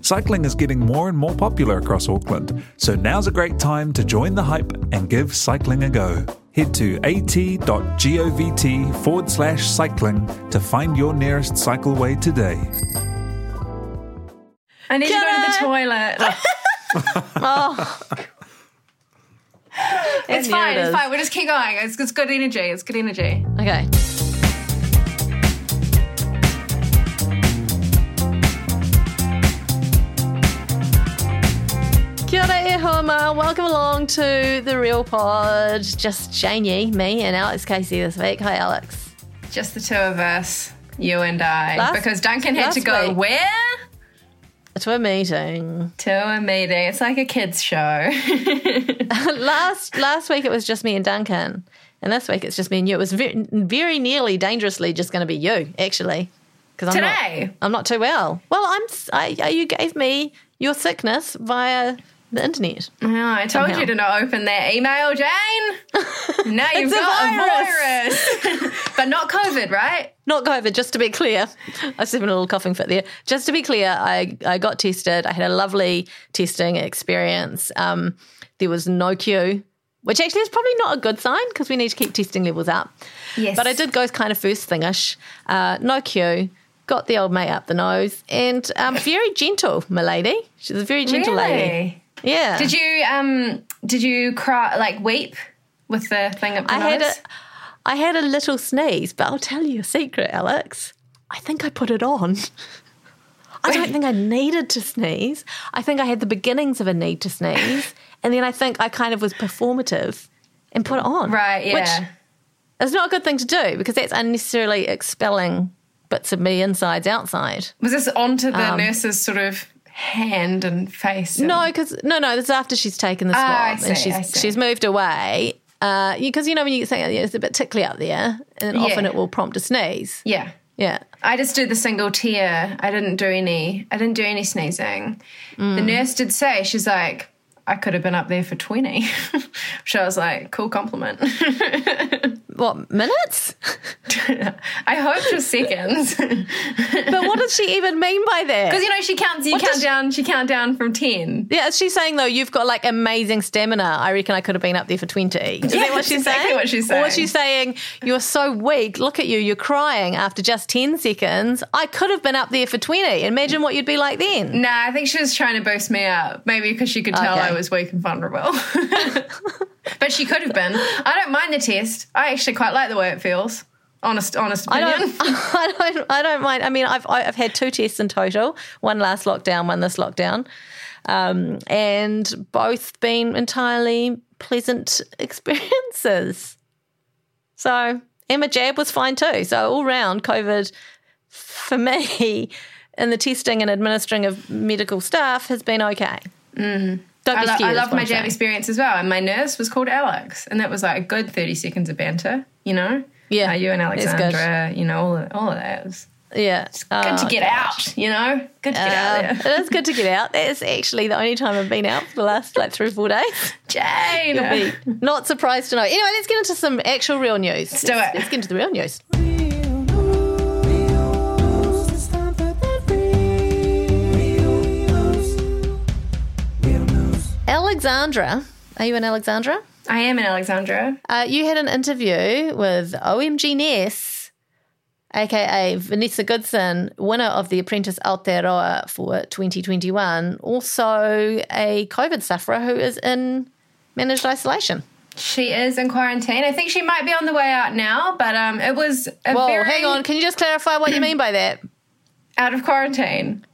Cycling is getting more and more popular across Auckland, so now's a great time to join the hype and give cycling a go. Head to at.govt forward slash cycling to find your nearest cycleway today. I need to go to the toilet. Oh. it's fine. it It's fine. We'll just keep going. It's, it's good energy. It's good energy. Okay. Welcome along to the Real Pod. Just Janie, me, and Alex Casey this week. Hi, Alex. Just the two of us, you and I. Last- because Duncan had to go week. where? To a meeting. To a meeting. It's like a kids' show. last last week it was just me and Duncan, and this week it's just me and you. It was very, very nearly dangerously just going to be you, actually. Because Today? not, I'm not too well. Well, I'm. I, you gave me your sickness via the internet. Oh, I told Somehow. you to not open that email, Jane. Now you've It's a got a virus. but not COVID, right? Not COVID, just to be clear. I was having a little coughing fit there. Just to be clear, I, I got tested. I had a lovely testing experience. Um, there was no queue, which actually is probably not a good sign because we need to keep testing levels up. Yes. But I did go kind of first thingish. Uh, no queue. Got the old mate up the nose and um, very gentle, my lady. She's a very gentle lady. Yeah. Did you um did you cry like weep with the thing up the I had a, nose? I had a little sneeze, but I'll tell you a secret, Alex. I think I put it on. I don't think I needed to sneeze. I think I had the beginnings of a need to sneeze, and then I think I kind of was performative and put it on. Right, yeah. Which is not a good thing to do because that's unnecessarily expelling bits of me insides outside. Was this onto the Um, nurse's sort of hand and face? and- No, because no, no. This is after she's taken the swab Ah, I and she's see. she's moved away. Because you know when you say it's a bit tickly up there, and often it will prompt a sneeze. Yeah. Yeah. I just did the single tear. I didn't do any. I didn't do any sneezing. The Mm. nurse did say she's like, I could have been up there for twenty. Which I was like, cool compliment. What minutes? I hope just seconds. but what does she even mean by that? Because you know she counts. You What count down. She count down from ten. Yeah, is she saying though you've got like amazing stamina? I reckon I could have been up there for twenty. Is Yeah, that what she's exactly saying? what she's saying. Or was saying. she saying you're so weak? Look at you, you're crying after just ten seconds. I could have been up there for twenty. Imagine what you'd be like then. Nah, I think she was trying to boost me up. Maybe because she could tell Okay. I was weak and vulnerable. but she could have been. I don't mind the test. I actually quite like the way it feels. Honest, honest I opinion. don't, I don't, I don't mind. I mean, I've, I've had two tests in total. One last lockdown, one this lockdown, um, and both been entirely pleasant experiences. So, Emma jab was fine too. So all round, COVID for me, and the testing and administering of medical staff has been okay. Don't I, lo- I love my saying. experience as well. And my nurse was called Alex, and that was like a good thirty seconds of banter. You know, Yeah, Uh, you and. Alexandra. You know, all of, all of that. Was Yeah, good to Oh, get out. You know, good to get out Um, there. it is good to get out. That is actually the only time I've been out for the last like three or four days. Jane. You'll be not surprised to know. Anyway, let's get into some actual real news. Let's do it. Let's get into the real news. Alexandra, are you in Alexandra? I am in Alexandra. Uh, you had an interview with OMG Ness, aka Vanessa Goodson, winner of the Apprentice Aotearoa for 2021, also a COVID sufferer who is in managed isolation. She is in quarantine. I think she might be on the way out now, but um, it was a Whoa, very hang on. Can you just clarify what you mean by that? out of quarantine,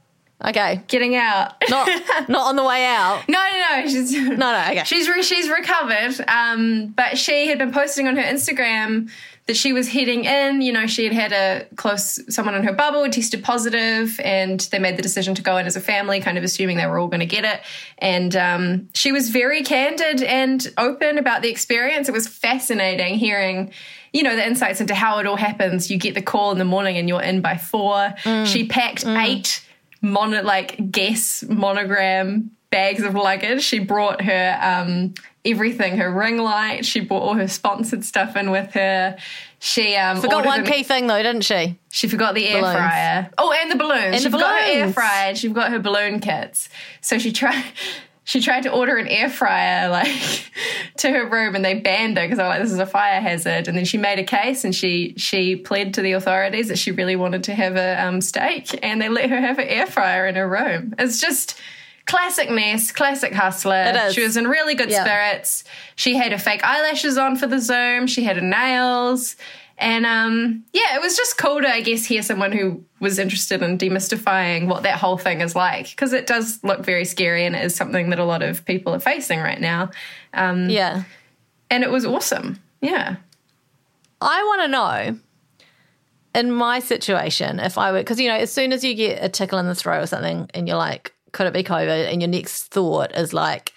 Okay. getting out. Not not on the way out. No, no, no. She's No, no, okay. She's re- she's recovered, um, but she had been posting on her Instagram that she was heading in. You know, she had had a close someone in her bubble tested positive, and they made the decision to go in as a family, kind of assuming they were all going to get it. And um, she was very candid and open about the experience. It was fascinating hearing. You know the insights into how it all happens. You get the call in the morning and you're in by four. She packed eight mono like guess monogram bags of luggage. She brought her um, everything, her ring light. She brought all her sponsored stuff in with her. She um, Forgot one key thing though, didn't she? She forgot the air Balloons. fryer. Oh, and the balloons. And she the forgot her air fryer. She forgot her balloon kits. So she tried. She tried to order an air fryer like to her room, and they banned her because they were like, "This is a fire hazard." And then she made a case, and she she pled to the authorities that she really wanted to have a um, steak, and they let her have an air fryer in her room. It's just classic mess, classic hustler. It is. She was in really good Yeah. spirits. She had her fake eyelashes on for the Zoom. She had her nails. And um, yeah, it was just cool to, I guess, hear someone who was interested in demystifying what that whole thing is like because it does look very scary and it is something that a lot of people are facing right now. Um, Yeah. and it was awesome. Yeah. I want to know in my situation if I were because you know as soon as you get a tickle in the throat or something and you're like, could it be COVID? And your next thought is like,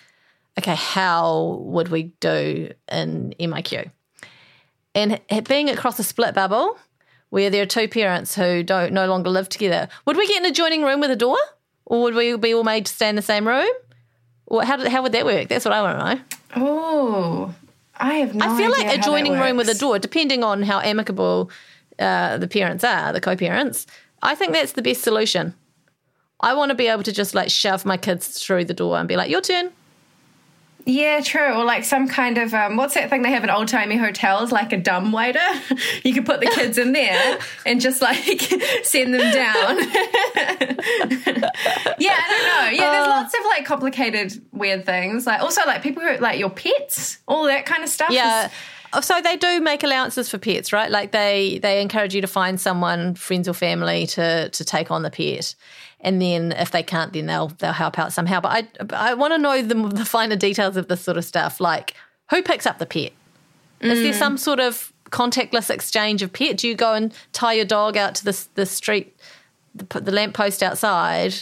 okay, how would we do in MIQ? And being across a split bubble where there are two parents who don't no longer live together, would we get an adjoining room with a door, or would we be all made to stay in the same room? Or how did, how would that work? That's what I want to know. Oh, I have no I feel like adjoining room with a door, depending on how amicable uh, the parents are, the co-parents. I think that's the best solution. I want to be able to just like shove my kids through the door and be like, "Your turn." Yeah, true. Or like some kind of um, what's that thing they have in old timey hotels, like a dumb waiter. you could put the kids in there and just like send them down. yeah, I don't know. Yeah, there's lots of like complicated weird things. Like also like people who like your pets, all that kind of stuff. Yeah. is- Oh, So they do make allowances for pets, right? Like they they encourage you to find someone, friends or family, to to take on the pet, and then if they can't, then they'll they'll help out somehow. But I I want to know the, the finer details of this sort of stuff, like who picks up the pet. Is there some sort of contactless exchange of pet? Do you go and tie your dog out to the the street, the, the lamppost outside,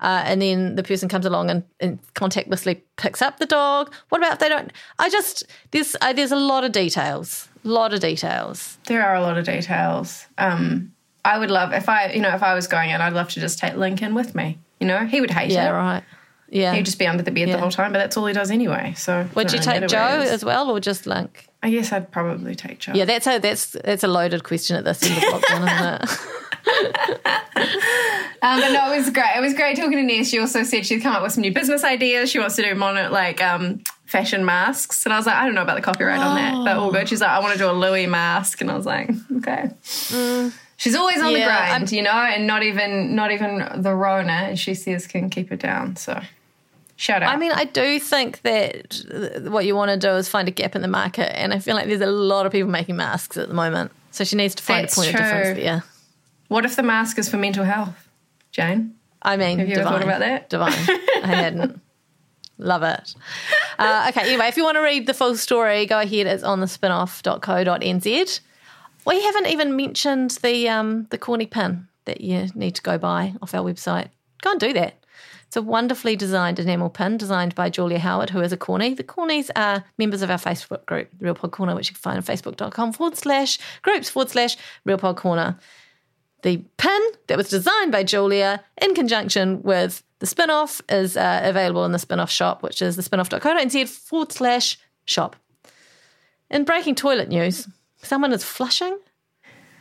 uh, and then the person comes along and, and contactlessly picks up the dog? What about if they don't? I just there's uh, there's a lot of details, a lot of details. there are a lot of details. Um, I would love if I, you know, if I was going in, I'd love to just take Lincoln with me. You know, he would hate Yeah, it. right. Yeah. He'd just be under the bed Yeah. the whole time, but that's all he does anyway. So Would you take Joe as well, or just Link? I guess I'd probably take Joe. Yeah, that's a that's that's a loaded question at this end of lockdown, isn't it? Um, but no, it was great. It was great talking to Ness. She also said she's come up with some new business ideas. She wants to do mono like um, fashion masks, and I was like, I don't know about the copyright on that, but all good. She's like, I want to do a Louis mask, and I was like, okay. She's always on Yeah, the grind, you know, and not even not even the Rona, as she says, can keep her down. So, shout out. I mean, I do think that what you want to do is find a gap in the market, and I feel like there's a lot of people making masks at the moment. So she needs to find That's a point true. of difference there. what if the mask is for mental health, Jane? I mean, Have you ever thought about that? Divine. I hadn't. Love it. Uh, okay, anyway, if you want to read the full story, go ahead. It's on the spinoff.co.nz. We haven't even mentioned the um, the corny pin that you need to go buy off our website. Go and do that. It's a wonderfully designed enamel pin designed by Julia Howard, who is a corny. The cornies are members of our Facebook group, the Real Pod Corner, which you can find on facebook.com forward slash groups forward slash Real Pod Corner the pin that was designed by Julia in conjunction with the spin off is uh, available in the spin off shop, which is the spinoff.co.nz forward slash shop. In breaking toilet news, someone is flushing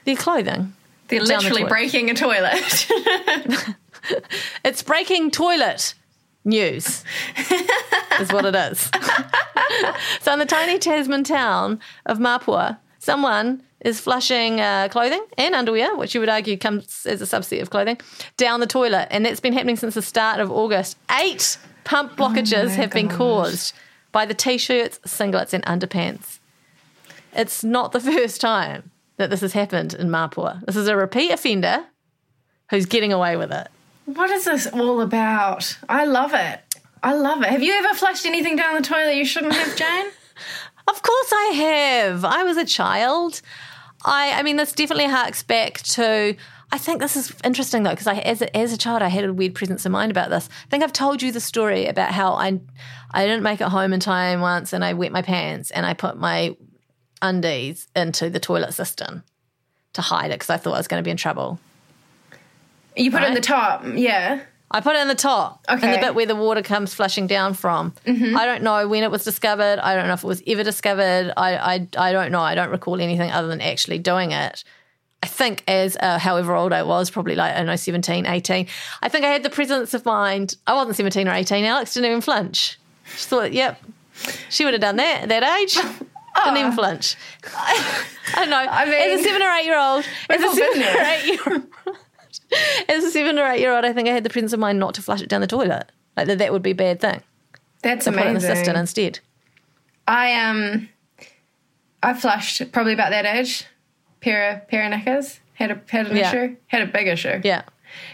their clothing. They're the literally toilet. breaking a toilet. It's breaking toilet news, is what it is. so, in the tiny Tasman town of Mapua, someone is flushing uh, clothing and underwear, which you would argue comes as a subset of clothing, down the toilet. And that's been happening since the start of August. Eight pump blockages have been caused by the t shirts, singlets, and underpants. It's not the first time that this has happened in Mapua. This is a repeat offender who's getting away with it. What is this all about? I love it. I love it. Have you ever flushed anything down the toilet you shouldn't have, Jane? Of course I have. I was a child. I I mean this definitely harks back to I think this is interesting though because I as a, as a child I had a weird presence of mind about this. I think I've told you the story about how I I didn't make it home in time once and I wet my pants and I put my undies into the toilet cistern to hide it because I thought I was going to be in trouble. You put it in the top, yeah. I put it in the top, in the bit where the water comes flushing down from. I don't know when it was discovered. I don't know if it was ever discovered. I, I, I don't know. I don't recall anything other than actually doing it. I think as uh, however old I was, probably like, I don't know, 17, 18, I think I had the presence of mind. I wasn't 17 or 18. Alex didn't even flinch. She thought, yep, she would have done that at that age. Didn't even flinch. I don't know. I mean- as a seven or eight year old, as a seven or eight year old, as a seven or eight year old, I think I had the presence of mind not to flush it down the toilet. Like that, that would be a bad thing. That's To put it in the cistern instead. I um, I flushed probably about that age. Pair of pair of knickers. Had a had an Yeah. issue. Had a big issue. Yeah.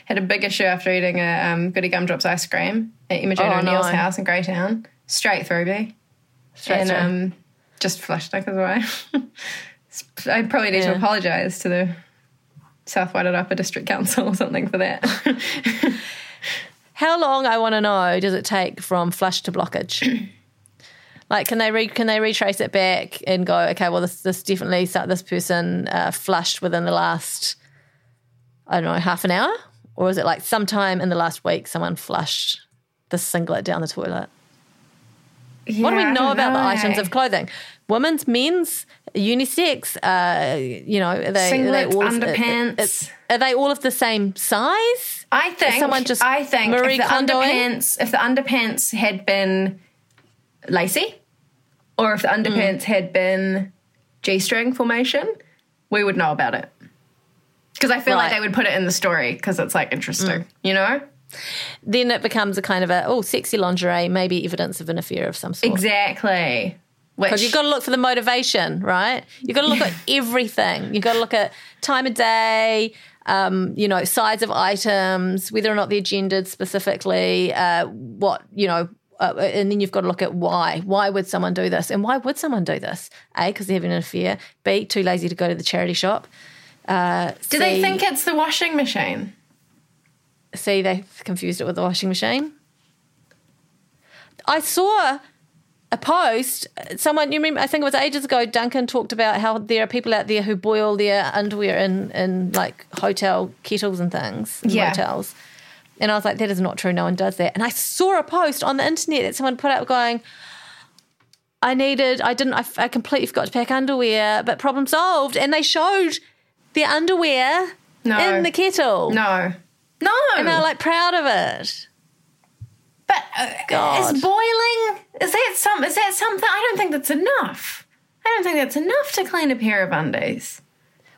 Had a big issue after eating a um, Goody Gumdrops ice cream at Imogen Oh, O'Neill's no. house in Greytown. Straight through me. Straight and through. um, just flushed knickers away. I probably need to apologise to the South Wairarapa Upper District Council or something for that. How long I want to know does it take from flush to blockage? like, can they re- can they retrace it back and go, okay, well, this this definitely this person uh, flushed within the last, I don't know, half an hour, or is it like sometime in the last week someone flushed the singlet down the toilet? What do we Yeah, I know about the items of clothing? Women's, men's, unisex. Uh, you know, are they, are they all of- underpants. Are, are they all of the same size? I think someone just I think Marie if the Kondoing? underpants if the underpants had been lacy, or if the Mm. underpants had been G string formation, we would know about it. Because I feel like Right. Mm. they would put it in the story because it's like interesting, you know? Then it becomes a kind of a oh, sexy lingerie, maybe evidence of an affair of some sort. Exactly. Because you've got to look for the motivation, right? You've got to look at everything. You've got to look at time of day, um, you know, size of items, whether or not they're gendered specifically, uh, what, you know, uh, and then you've got to look at why. Why would someone do this? And why would someone do this? A, because they're having an affair. B, too lazy to go to the charity shop. Uh, do they think it's the washing machine? See, they confused it with the washing machine. I saw a post. Someone, you remember? I think it was ages ago. Duncan talked about how there are people out there who boil their underwear in in like hotel kettles and things, in Yeah. motels. And I was like, that is not true. No one does that. And I saw a post on the internet that someone put up going, I needed, I didn't, I, I completely forgot to pack underwear, but problem solved. And they showed their underwear No. in the kettle. No. No. And they're like proud of it. but uh, God. is boiling is that some is that something I don't think that's enough. I don't think that's enough to clean a pair of undies.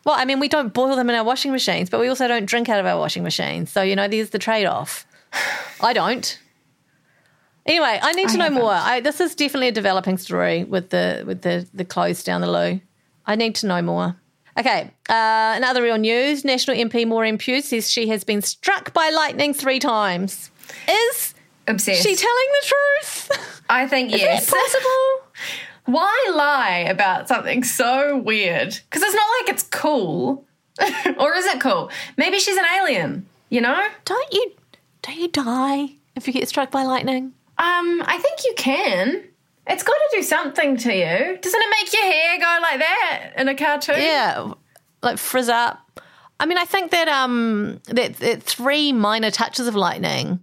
Well, I mean, we don't boil them in our washing machines, but we also don't drink out of our washing machines. So, you know, there's the trade off. I don't. Anyway, I need to I know haven't. more. I, this is definitely a developing story with the with the the clothes down the loo. I need to know more. Okay, uh, another real news. National MP Maureen Pugh says she has been struck by lightning three times. Is Obsessed. she telling the truth? I think Is yes. that possible? Why lie about something so weird? Because it's not like it's cool. or is it cool? Maybe she's an alien, you know? Don't you don't you die if you get struck by lightning? Um, I think you can. It's got to do something to you. Doesn't it make your hair go like that in a cartoon? Yeah, like frizz up. I mean, I think that um that, that three minor touches of lightning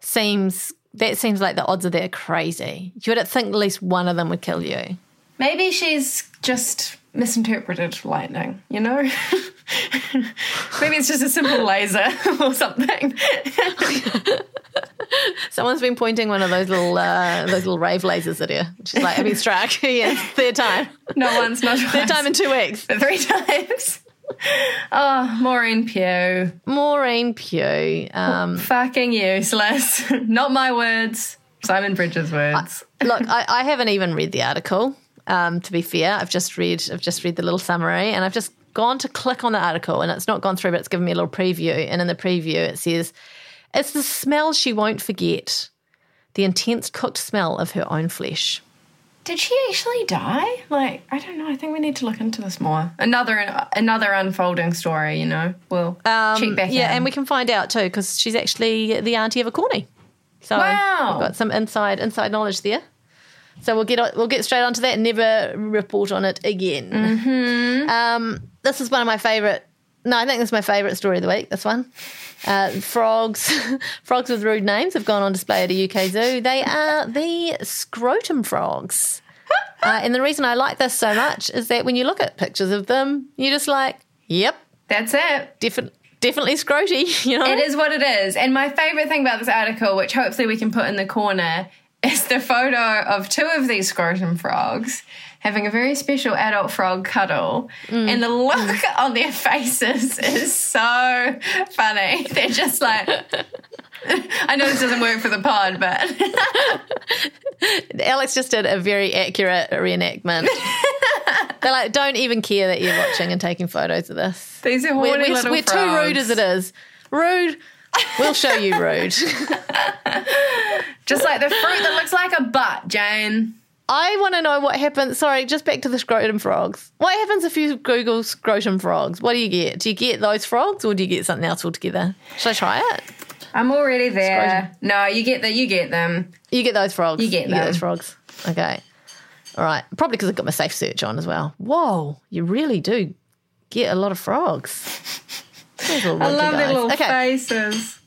seems that seems like the odds are there crazy. You would think at least one of them would kill you. Maybe she's just misinterpreted lightning, you know? Maybe it's just a simple laser or something. Someone's been pointing one of those little uh, those little rave lasers at you. She's like, I've been struck. yes, third time. no one's not Third time in two weeks. three times. Oh, Maureen Pugh. Maureen Pugh. Um, Fucking useless. Not my words. Simon Bridges' words. look, I, I haven't even read the article. Um, to be fair, I've just read I've just read the little summary, and I've just gone to click on the article and it's not gone through, but it's given me a little preview. And in the preview, it says, It's the smell she won't forget the intense cooked smell of her own flesh. Did she actually die? Like, I don't know. I think we need to look into this more. Another another unfolding story, you know. We'll check back Um, Yeah, in. and we can find out too because she's actually the auntie of a corny. So Wow. we've got some inside inside knowledge there. So we'll get on, we'll get straight onto that and never report on it again. Mm-hmm. Um, this is one of my favourite. No, I think this is my favourite story of the week. This one, uh, frogs, frogs with rude names have gone on display at a UK zoo. They are the scrotum frogs, uh, and the reason I like this so much is that when you look at pictures of them, you're just like, "Yep, That's it. definitely, definitely scroty." You know, It is what it is. And my favorite thing about this article, which hopefully we can put in the corner, is the photo of two of these scrotum frogs having a very special adult frog cuddle. Mm. And the look on their faces is so funny. They're just like, I know this doesn't work for the pod, but Alex just did a very accurate reenactment. They're like, don't even care that you're watching and taking photos of this. these are horny We're, we're, little we're too rude as it is. Rude. We'll show you rude. Just like the fruit that looks like a butt, Jane. I want to know what happens. Sorry, just back to the scrotum frogs. What happens if you Google scrotum frogs? What do you get? Do you get those frogs or do you get something else altogether? Should I try it? I'm already there. No, you get that. You get them. You get those frogs. You get you get those frogs. Okay. All right. Probably because I've got my safe search on as well. Whoa, you really do get a lot of frogs. I love their little okay. faces.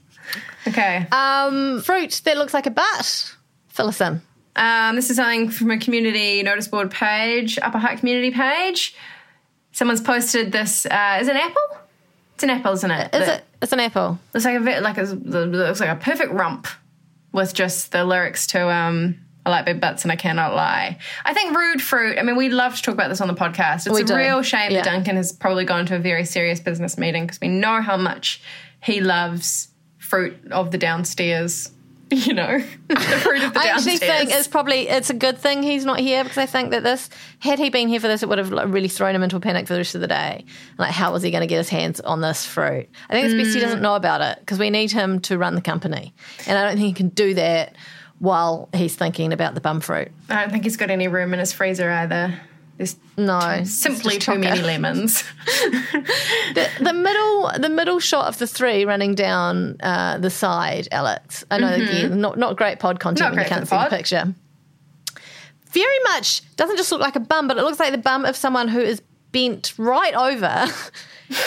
Okay. Um, fruit that looks like a butt. Fill us in. Um, this is something from a community notice board page, Upper Hutt community page. Someone's posted this. Uh, is it an apple? It's an apple, isn't it? Is That- it? It's an apple. Looks like a bit like a looks like a perfect rump with just the lyrics to um. I like big butts and I cannot lie. I think rude fruit. I mean, we love to talk about this on the podcast. It's We a do. real shame Yeah. that Duncan has probably gone to a very serious business meeting because we know how much he loves fruit of the downstairs. You know, the fruit of the I actually downstairs. think it's probably it's a good thing he's not here because I think that this had he been here for this it would have really thrown him into a panic for the rest of the day. Like how was he going to get his hands on this fruit? I think it's best he doesn't mm. know about it because we need him to run the company, and I don't think he can do that while he's thinking about the bum fruit. I don't think he's got any room in his freezer either. There's No, simply too many lemons. the, the middle the middle shot of the three running down uh, the side, Alex. I know again, not not great pod content Mm-hmm. Not when you can't see the the picture. Very much doesn't just look like a bum, but it looks like the bum of someone who is bent right over.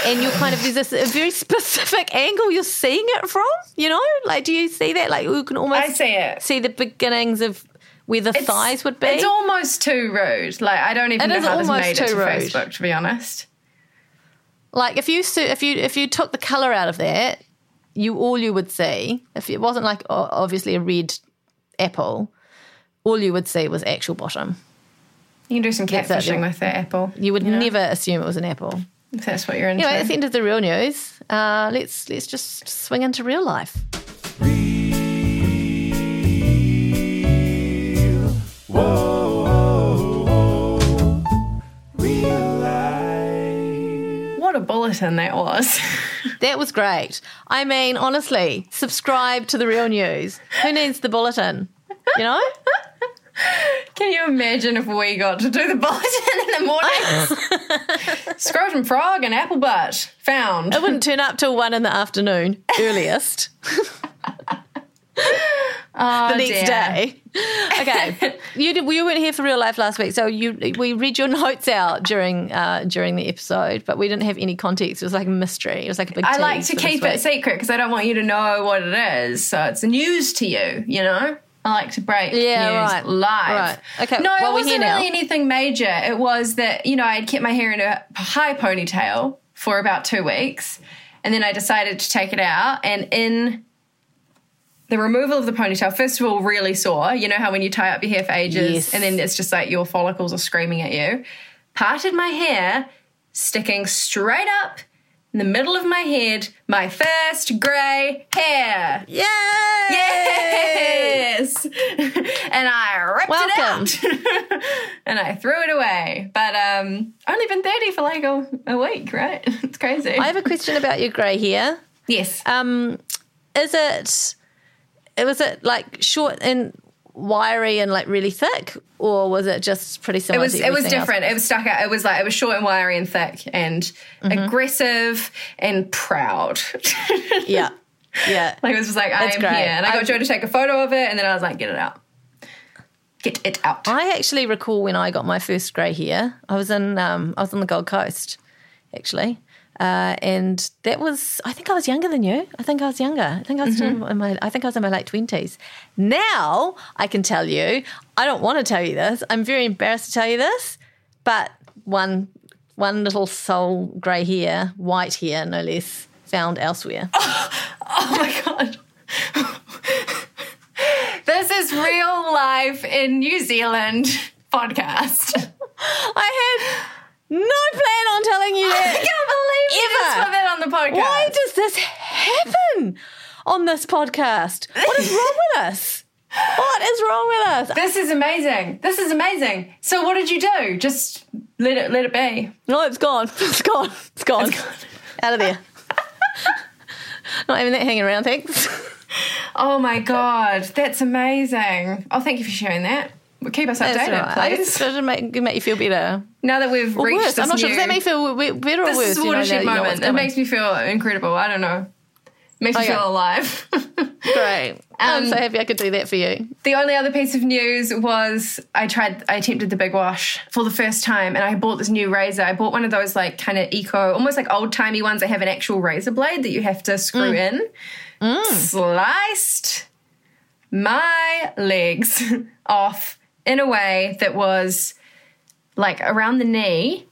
And you're kind of there's this a very specific angle you're seeing it from, you know? Like, do you see that? Like, you can almost I see it. see the beginnings of where the It's- thighs would be. It's almost too rude. Like I don't even It know how this made it to rude. Facebook. To be honest, Like if you if you if you took the color out of that, you all you would see if it wasn't like obviously a red apple, all you would see was actual bottom. you can do some catfishing with that apple. You would know? never assume it was an apple. If that's what you're into. Anyway, that's the end of the real news. Uh, let's let's just swing into real life. Bulletin that was. That was great. I mean, honestly, subscribe to the real news. Who needs the bulletin? You know? Can you imagine if we got to do the bulletin in the morning? Scrotum frog and apple butt found. It wouldn't turn up till one in the afternoon, earliest. Oh, the next dear. day. Okay, you did, you weren't here for real life last week, so you we read your notes out during uh, during the episode, but we didn't have any context. It was like a mystery. It was like a big. I like to keep it secret because I don't want you to know what it is. So it's news to you, you know? I like to break Yeah, news right. live. Right. Okay, No, well, it wasn't really anything major. It was that, you know, I had kept my hair in a high ponytail for about two weeks. And then I decided to take it out. And in the removal of the ponytail, first of all, really sore. You know how when you tie up your hair for ages Yes. and then it's just like your follicles are screaming at you. Parted my hair, sticking straight up in the middle of my head, my first grey hair. Yay! Yes! and I ripped Welcome. it out and I threw it away. But um, only been 30 for like a, a week, right? It's crazy. I have a question about your grey hair. yes. Um, is it? Was it like short and wiry and like really thick, or was it just pretty it similar? was to it was everything else? different. It was stuck out. It was like it was short and wiry and thick and Mm-hmm. aggressive and proud. Yeah, yeah. like it was just like I It's am great. here, and I got I've- Joe to take a photo of it, and then I was like, get it out, get it out. I actually recall when I got my first grey hair. I was in um, I was on the Gold Coast, actually, uh, and that was I think I was younger than you. I think I was younger. I think I was Mm-hmm. still in my I think I was in my late twenties. Now I can tell you. I don't want to tell you this. I'm very embarrassed to tell you this, but one one little soul grey hair, white hair, no less, found elsewhere. Oh my god. this is real life in New Zealand podcast. I had no plan on telling you I can't believe you just Ever. put that on the podcast. Why does this happen on this podcast? What is wrong with us? What is wrong with us? This is amazing. This is amazing. So what did you do? Just let it let it be. No, it's gone. It's gone. It's gone. Out of there. Not even that hanging around, thanks. Oh my god, that's amazing. Oh, thank you for sharing that. Keep us updated, right. I please. just trying to make, make you feel better. now that we've Or reached worse. this I'm not sure. Does that make you feel better or this worse? is a you know, now watershed you know moment. It makes me feel incredible. I don't know. Makes me Okay. feel alive. Great. I'm Um, so happy I could do that for you. The only other piece of news was I tried, I attempted the big wash for the first time and I bought this new razor. I bought one of those like kind of eco, almost like old timey ones that have an actual razor blade that you have to screw in. Sliced my legs off in a way that was like around the knee,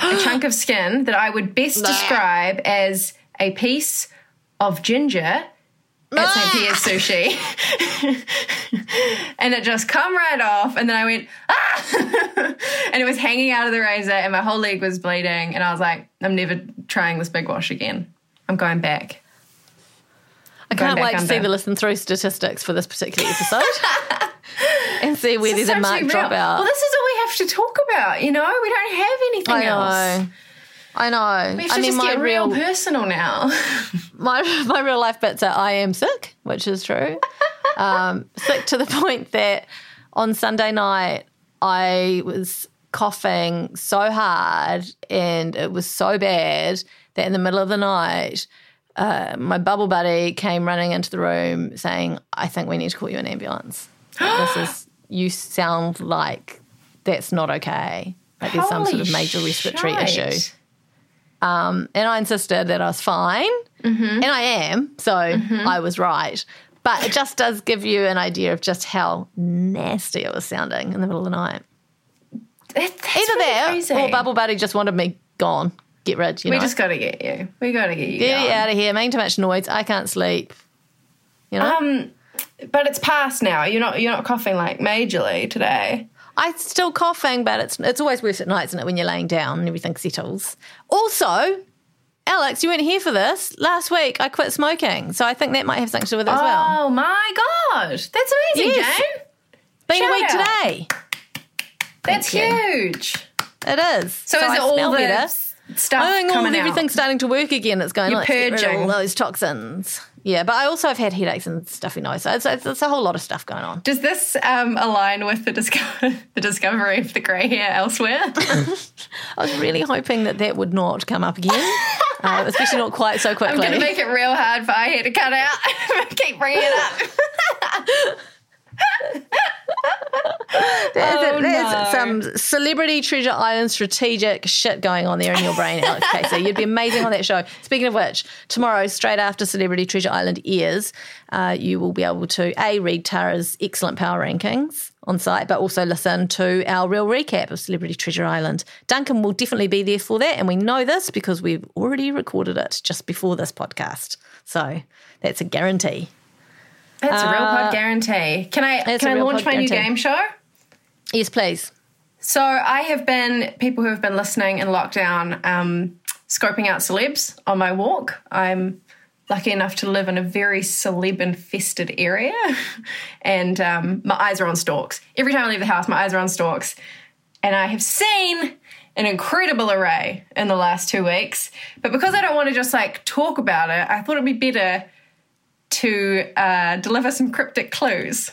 a chunk of skin that I would best describe as a piece of ginger at St. Pierre's sushi. and it just come right off. And then I went, ah! and it was hanging out of the razor, and my whole leg was bleeding. And I was like, I'm never trying this big wash again. I'm going back. I Going can't wait to see the listen through statistics for this particular episode and see where there's a marked real. dropout. Well, this is all we have to talk about. You know, we don't have anything I else. know. I know. We have to I mean, just my get real real personal now. my my real life bits are I am sick, which is true. Um, sick to the point that on Sunday night I was coughing so hard and it was so bad that in the middle of the night. Uh, my bubble buddy came running into the room saying, "I think we need to call you an ambulance. This is you sound like that's not okay. Like there's some sort of major respiratory shite. issue." and I insisted that I was fine, Mm-hmm. and I am. So I was right. But it just does give you an idea of just how nasty it was sounding in the middle of the night. That- that's Either really that or Bubble Buddy just wanted me gone, get rid. You We know, just got to get you. We got to get you. get going. out of here, making too much noise. I can't sleep. You know, Um, but it's past now. You're not. You're not coughing like majorly today. I'm still coughing, but it's it's always worse at night, isn't it? When you're laying down and everything settles. Also. Alex, you weren't here for this. Last week I quit smoking, so I think that might have something to do with it as well. Oh my god, that's amazing, Yes. Jane. Been a week today. That's huge. It is. So, is I it all the better. stuff oh, I think all coming of out? everything's starting to work again. It's going. You're Let's get rid of purging. all those toxins. Yeah, but I also have had headaches and stuffy nose. So it's, it's, it's a whole lot of stuff going on. Does this um, align with the, discover- the discovery of the grey hair elsewhere? I was really hoping that that would not come up again, uh, especially not quite so quickly. I'm going to make it real hard for I hair to cut out. Keep bringing it up. There's, Oh, there's no. Some celebrity treasure island strategic shit going on there in your brain, Alex Casey. You'd be amazing on that show. Speaking of which, tomorrow, straight after Celebrity Treasure Island airs, uh, you will be able to a read Tara's excellent power rankings on site, but also listen to our real recap of Celebrity Treasure Island. Duncan will definitely be there for that, and we know this because we've already recorded it just before this podcast. So that's a guarantee. That's a real pod guarantee. Can I can I launch my new game show? Yes, please. So I have been people who have been listening in lockdown, um, scoping out celebs on my walk. I'm lucky enough to live in a very celeb infested area. and um, my eyes are on stalks. Every time I leave the house, my eyes are on stalks. And I have seen an incredible array in the last two weeks. But because I don't want to just like talk about it, I thought it'd be better to uh, deliver some cryptic clues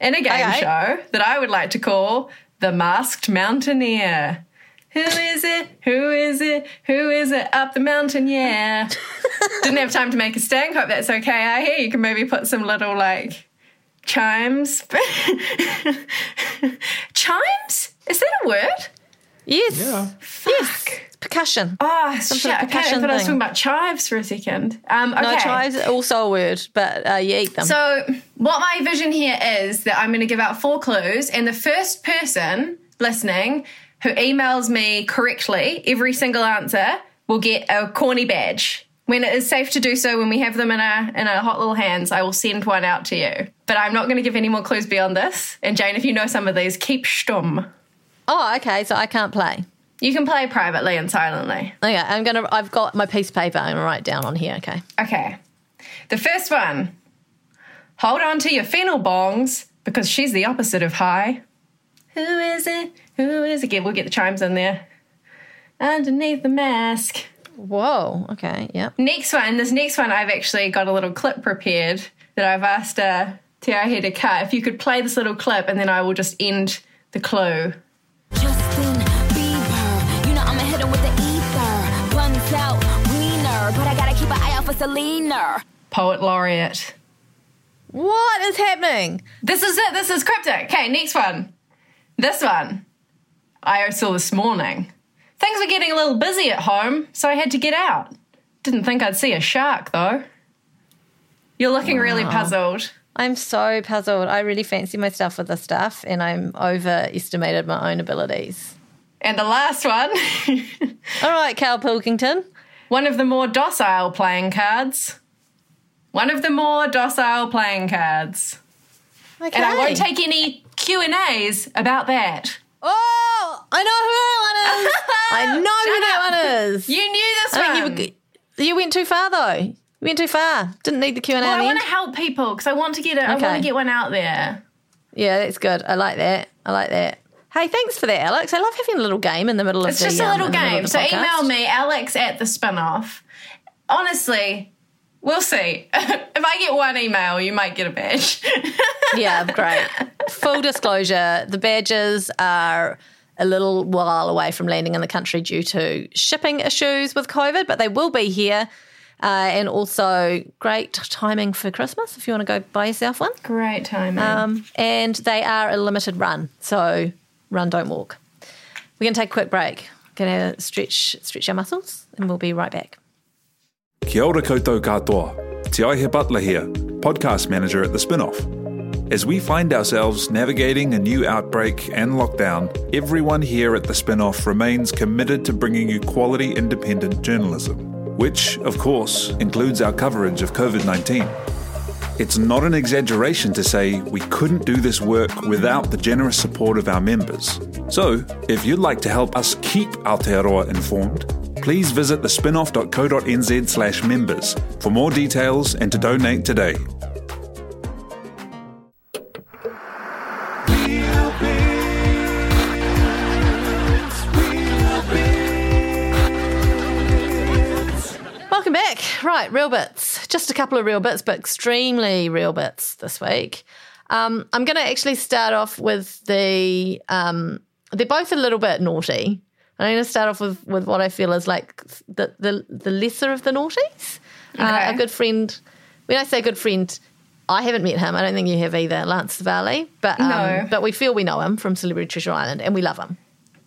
in a game show that I would like to call The Masked Mountaineer. Who is it? Who is it? Who is it? Up the mountain, yeah. Didn't have time to make a sting. Hope that's okay. I hear you can maybe put some little like chimes. chimes? Is that a word? Yes. Yeah. Yes. Percussion. Oh, shit. sort of okay, I percussion thought I was talking about chives for a second. Um, okay. No, chives are also a word, but uh, you eat them. So, what my vision here is that I'm going to give out four clues, and the first person listening who emails me correctly every single answer will get a corny badge. When it is safe to do so, when we have them in our in our hot little hands, I will send one out to you. But I'm not going to give any more clues beyond this. And Jane, if you know some of these, keep stum. Oh, okay. So I can't play. You can play privately and silently. Okay, I'm gonna. I've got my piece of paper. I'm gonna write down on here. Okay. Okay. The first one. Hold on to your fennel bongs because she's the opposite of high. Who is it? Who is it? Again, we'll get the chimes in there. Underneath the mask. Whoa. Okay. Yep. Next one. This next one, I've actually got a little clip prepared that I've asked uh, Te Aihe to cut. If you could play this little clip, and then I will just end the clue. Keep an eye out for Selena. Poet laureate. What is happening? This is it. This is cryptic. Okay, next one. This one. I saw this morning. Things were getting a little busy at home, so I had to get out. Didn't think I'd see a shark, though. You're looking really puzzled. I'm so puzzled. I really fancy myself with this stuff, and I'm overestimated my own abilities. And the last one All right, Karl Pilkington. One of the more docile playing cards. One of the more docile playing cards. Okay. And I won't take any Q&As about that. Oh, I know who that one is. I know who Shut that up. one is. You knew this I one. think you, were- you went too far though. You went too far. Didn't need the Q and A. well, I want to help people because I want to get it. I Okay. want to get one out there. Yeah, that's good. I like that. I like that. Hey, thanks for that, Alex. I love having a little game in the middle of It's the. just a um, little middle game. So podcast. email me, Alex at the spinoff. Honestly, we'll see. if I get one email, you might get a badge. Yeah, great. Full disclosure: the badges are a little while away from landing in the country due to shipping issues with COVID, but they will be here. Uh, and also, great timing for Christmas if you want to go buy yourself one. Great timing. Um, and they are a limited run, so run, don't walk. We're going to take a quick break. Going to stretch stretch our muscles, and we'll be right back. Kia ora koutou katoa. Te Aihe Butler here, podcast manager at The Spinoff. As we find ourselves navigating a new outbreak and lockdown, everyone here at The Spinoff remains committed to bringing you quality independent journalism, which, of course, includes our coverage of COVID 19. It's not an exaggeration to say we couldn't do this work without the generous support of our members. So, if you'd like to help us keep Aotearoa informed, please visit thespinoff.co.nz slash members for more details and to donate today. Welcome back. Right, real bits. Just a couple of real bits, but extremely real bits this week. Um, I'm going to actually start off with the. Um, they're both a little bit naughty. I'm going to start off with, with what I feel is like the the, the lesser of the naughties. Uh, a good friend. When I say good friend, I haven't met him. I don't think you have either, Lance Savali. But um, No. but we feel we know him from Celebrity Treasure Island, and we love him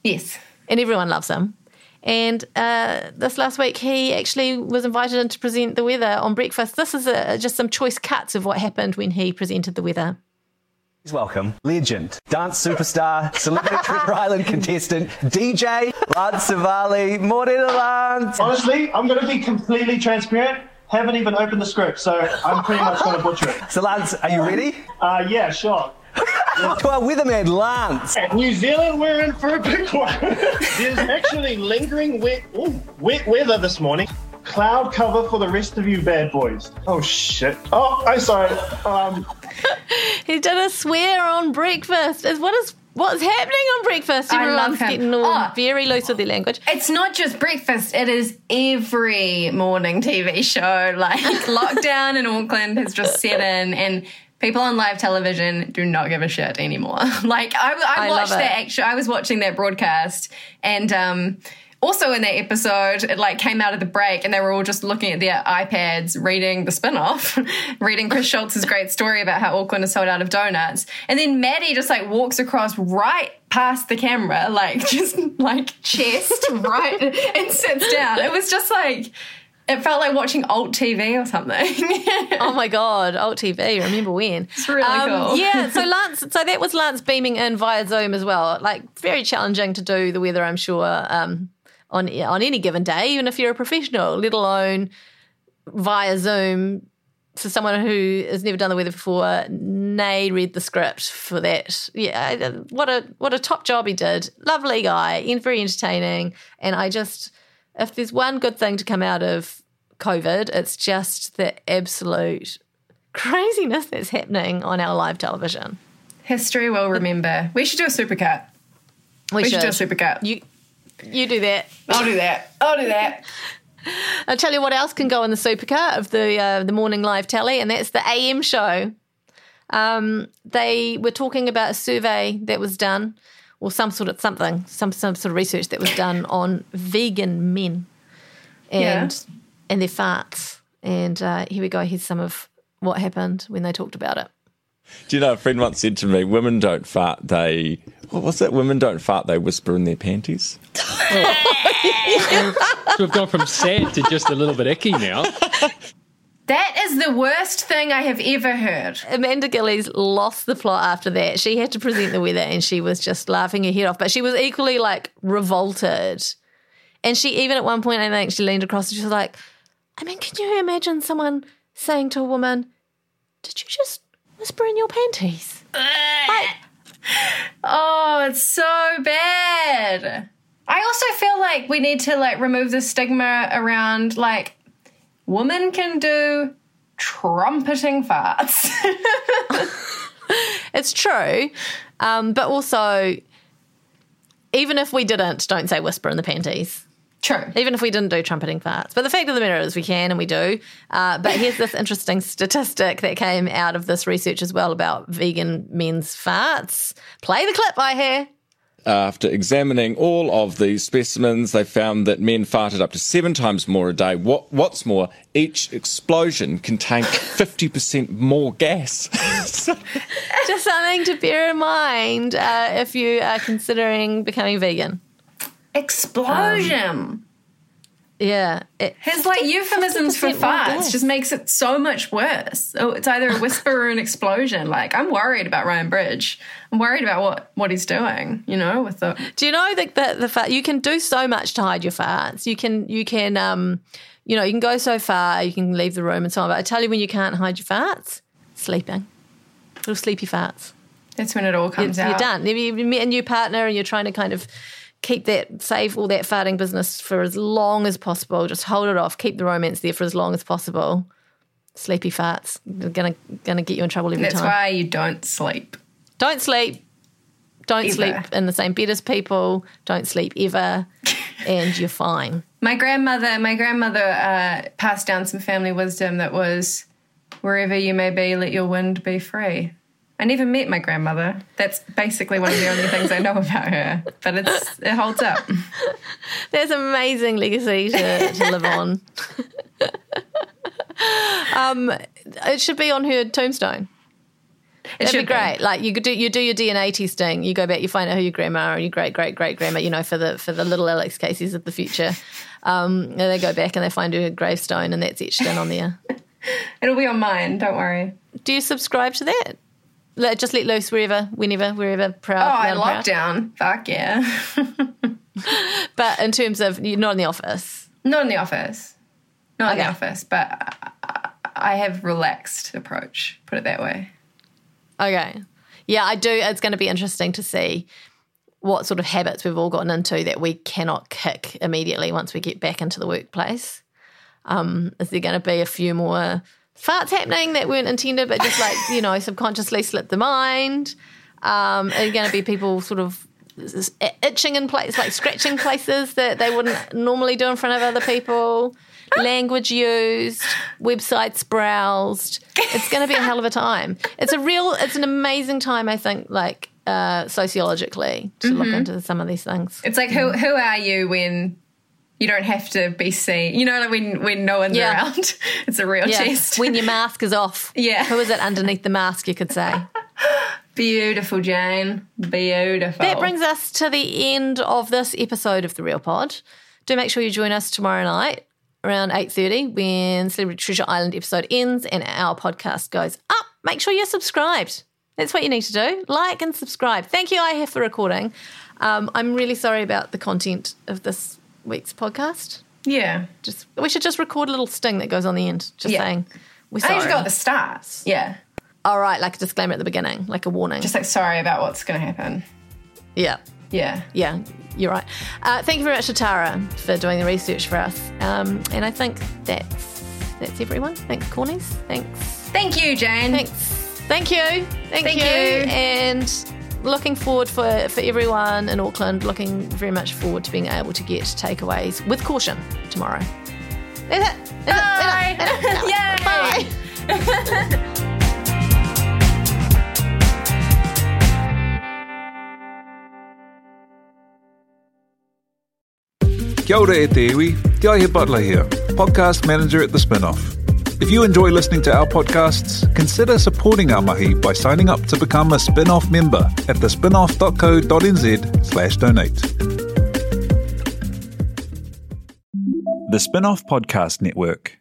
yes. and everyone loves him. And uh, this last week, he actually was invited in to present the weather on breakfast. This is a, just some choice cuts of what happened when he presented the weather. Please welcome legend, dance superstar, Celebrity Treasure Island contestant, DJ Lance Savali. Morena Lance. Honestly, I'm going to be completely transparent. Haven't even opened the script, so I'm pretty much going to butcher it. So Lance, are you ready? Uh, yeah, sure. To our weatherman, Lance. New Zealand, we're in for a big one. There's actually lingering wet, ooh, wet weather this morning. Cloud cover for the rest of you bad boys. Oh shit. Oh, I'm sorry. Um, He did a swear on breakfast. Is what is what's happening on breakfast? I love Everyone's him. getting all Oh. very loose with their language. It's not just breakfast, it is every morning TV show. Like lockdown in Auckland has just set in and people on live television do not give a shit anymore. Like I, I, I watched that actually I was watching that broadcast and um also in that episode, it like came out of the break and they were all just looking at their iPads reading the Spinoff, reading Chris Schulz's great story about how Auckland is sold out of donuts. And then Maddie just like walks across right past the camera, like just like chest right and sits down. It was just like it felt like watching alt TV or something. Oh my god, alt TV. Remember when? It's really cool. yeah. So Lance. So that was Lance beaming in via Zoom as well. Like very challenging to do the weather. I'm sure. Um, on on any given day, even if you're a professional, let alone via Zoom for someone who has never done the weather before, nay, read the script for that. Yeah, what a what a top job he did. Lovely guy, and very entertaining. And I just, if there's one good thing to come out of COVID, it's just the absolute craziness that's happening on our live television. History will remember. We should do a supercut. We, We should do a supercut. You you do that. I'll do that. I'll do that. I'll tell you what else can go in the supercut of the uh, the morning live telly, and that's the AM show. Um, they were talking about a survey that was done, or some sort of something, some some sort of research that was done on vegan men and and their farts. And uh, here we go. Here's some of what happened when they talked about it. Do you know, a friend once said to me, women don't fart, they. What was it? Women don't fart, they whisper in their panties. So we've gone from sad to just a little bit icky now. That is the worst thing I have ever heard. Amanda Gillies lost the plot after that. She had to present the weather and she was just laughing her head off. But she was equally like revolted. And she even at one point, I think she leaned across and she was like, I mean, can you imagine someone saying to a woman, Did you just whisper in your panties? like, Oh, it's so bad. I also feel like we need to like remove the stigma around like women can do trumpeting farts. it's true. Um, but also, even if we didn't, don't say whisper in the panties. True. even if we didn't do trumpeting farts. But the fact of the matter is, we can and we do. Uh, but here's this interesting statistic that came out of this research as well about vegan men's farts. Play the clip, I hear. After examining all of the specimens, they found that men farted up to seven times more a day. What, what's more, each explosion contained 50% more gas. So- Just something to bear in mind uh, if you are considering becoming vegan. Explosion. Yeah. It, His like euphemisms for 50% farts just makes it so much worse. Oh, it's either a whisper or an explosion. Like I'm worried about Ryan Bridge. I'm worried about what what he's doing. You know, with the Do you know that the, the fart you can do so much to hide your farts? You can you can um you know you can go so far. You can leave the room and so on. But I tell you when you can't hide your farts, sleeping, little sleepy farts. that's when it all You're, comes you're done. If you meet a new partner and you're trying to kind of keep that save all that farting business for as long as possible, just hold it off. Keep the romance there for as long as possible. Sleepy farts, they're gonna gonna get you in trouble every That's time. why you don't sleep. Don't sleep. Don't Ever. sleep in the same bed as people. Don't sleep ever, and you're fine. My grandmother, my grandmother uh, passed down some family wisdom that was, wherever you may be, let your wind be free. I never met my grandmother. That's basically one of the only things I know about her, but it's it holds up. There's amazing legacy to, to live on. um, it should be on her tombstone. It That'd be great. Like you could do you do your DNA testing. You go back, you find out who your grandma or your great great great grandma. You know, for the for the little Alex Caseys of the future. Um, and they go back and they find her gravestone, and that's etched in on there. It'll be on mine. Don't worry. Do you subscribe to that? Let, just let loose wherever, whenever, wherever. Proud. Oh, I lockdown. Fuck yeah. But in terms of you're not in the office. Not in the office. Not in the office, but I, I have relaxed approach. Put it that way. Okay. Yeah, I do. It's going to be interesting to see what sort of habits we've all gotten into that we cannot kick immediately once we get back into the workplace. Um, is there going to be a few more farts happening that weren't intended, but just like you know subconsciously slipped the mind? Um, are going to be people sort of itching in places, like scratching places that they wouldn't normally do in front of other people? Language used, websites browsed. It's going to be a hell of a time. It's a real, it's an amazing time. I think, like uh, sociologically, to look into some of these things. It's like who who are you when you don't have to be seen? You know, like when when no one's Yeah. around. It's a real Yeah, test. when your mask is off. Yeah. Who is it underneath the mask, you could say? Beautiful, Jane. Beautiful. That brings us to the end of this episode of The Real Pod. Do make sure you join us tomorrow night around 8.30 when Celebrity Treasure Island episode ends and our podcast goes up. Make sure you're subscribed. That's what you need to do. Like and subscribe. Thank you, I have for recording. Um, I'm really sorry about the content of this week's podcast. yeah. Just We should just record a little sting that goes on the end, just Yeah. saying, we're I sorry. think you got the stars. Yeah. All right, like a disclaimer at the beginning, like a warning. Just like sorry about what's going to happen. yeah. Yeah. Yeah, you're right. Uh, thank you very much to Tara for doing the research for us. Um, and I think that's that's everyone. Thanks, Cornies. Thanks. Thank you, Jane. Thanks. Thank you. Thank, Thank you. you. And looking forward for, for everyone in Auckland, looking very much forward to being able to get takeaways with caution tomorrow. That's it. That's it. It. That's it. Bye. Kia ora e te iwi, Te Aihe Butler here, podcast manager at The Spinoff. If you enjoy listening to our podcasts, consider supporting our mahi by signing up to become a spin-off member at thespinoff.co.nz slash donate. The Spinoff Podcast Network.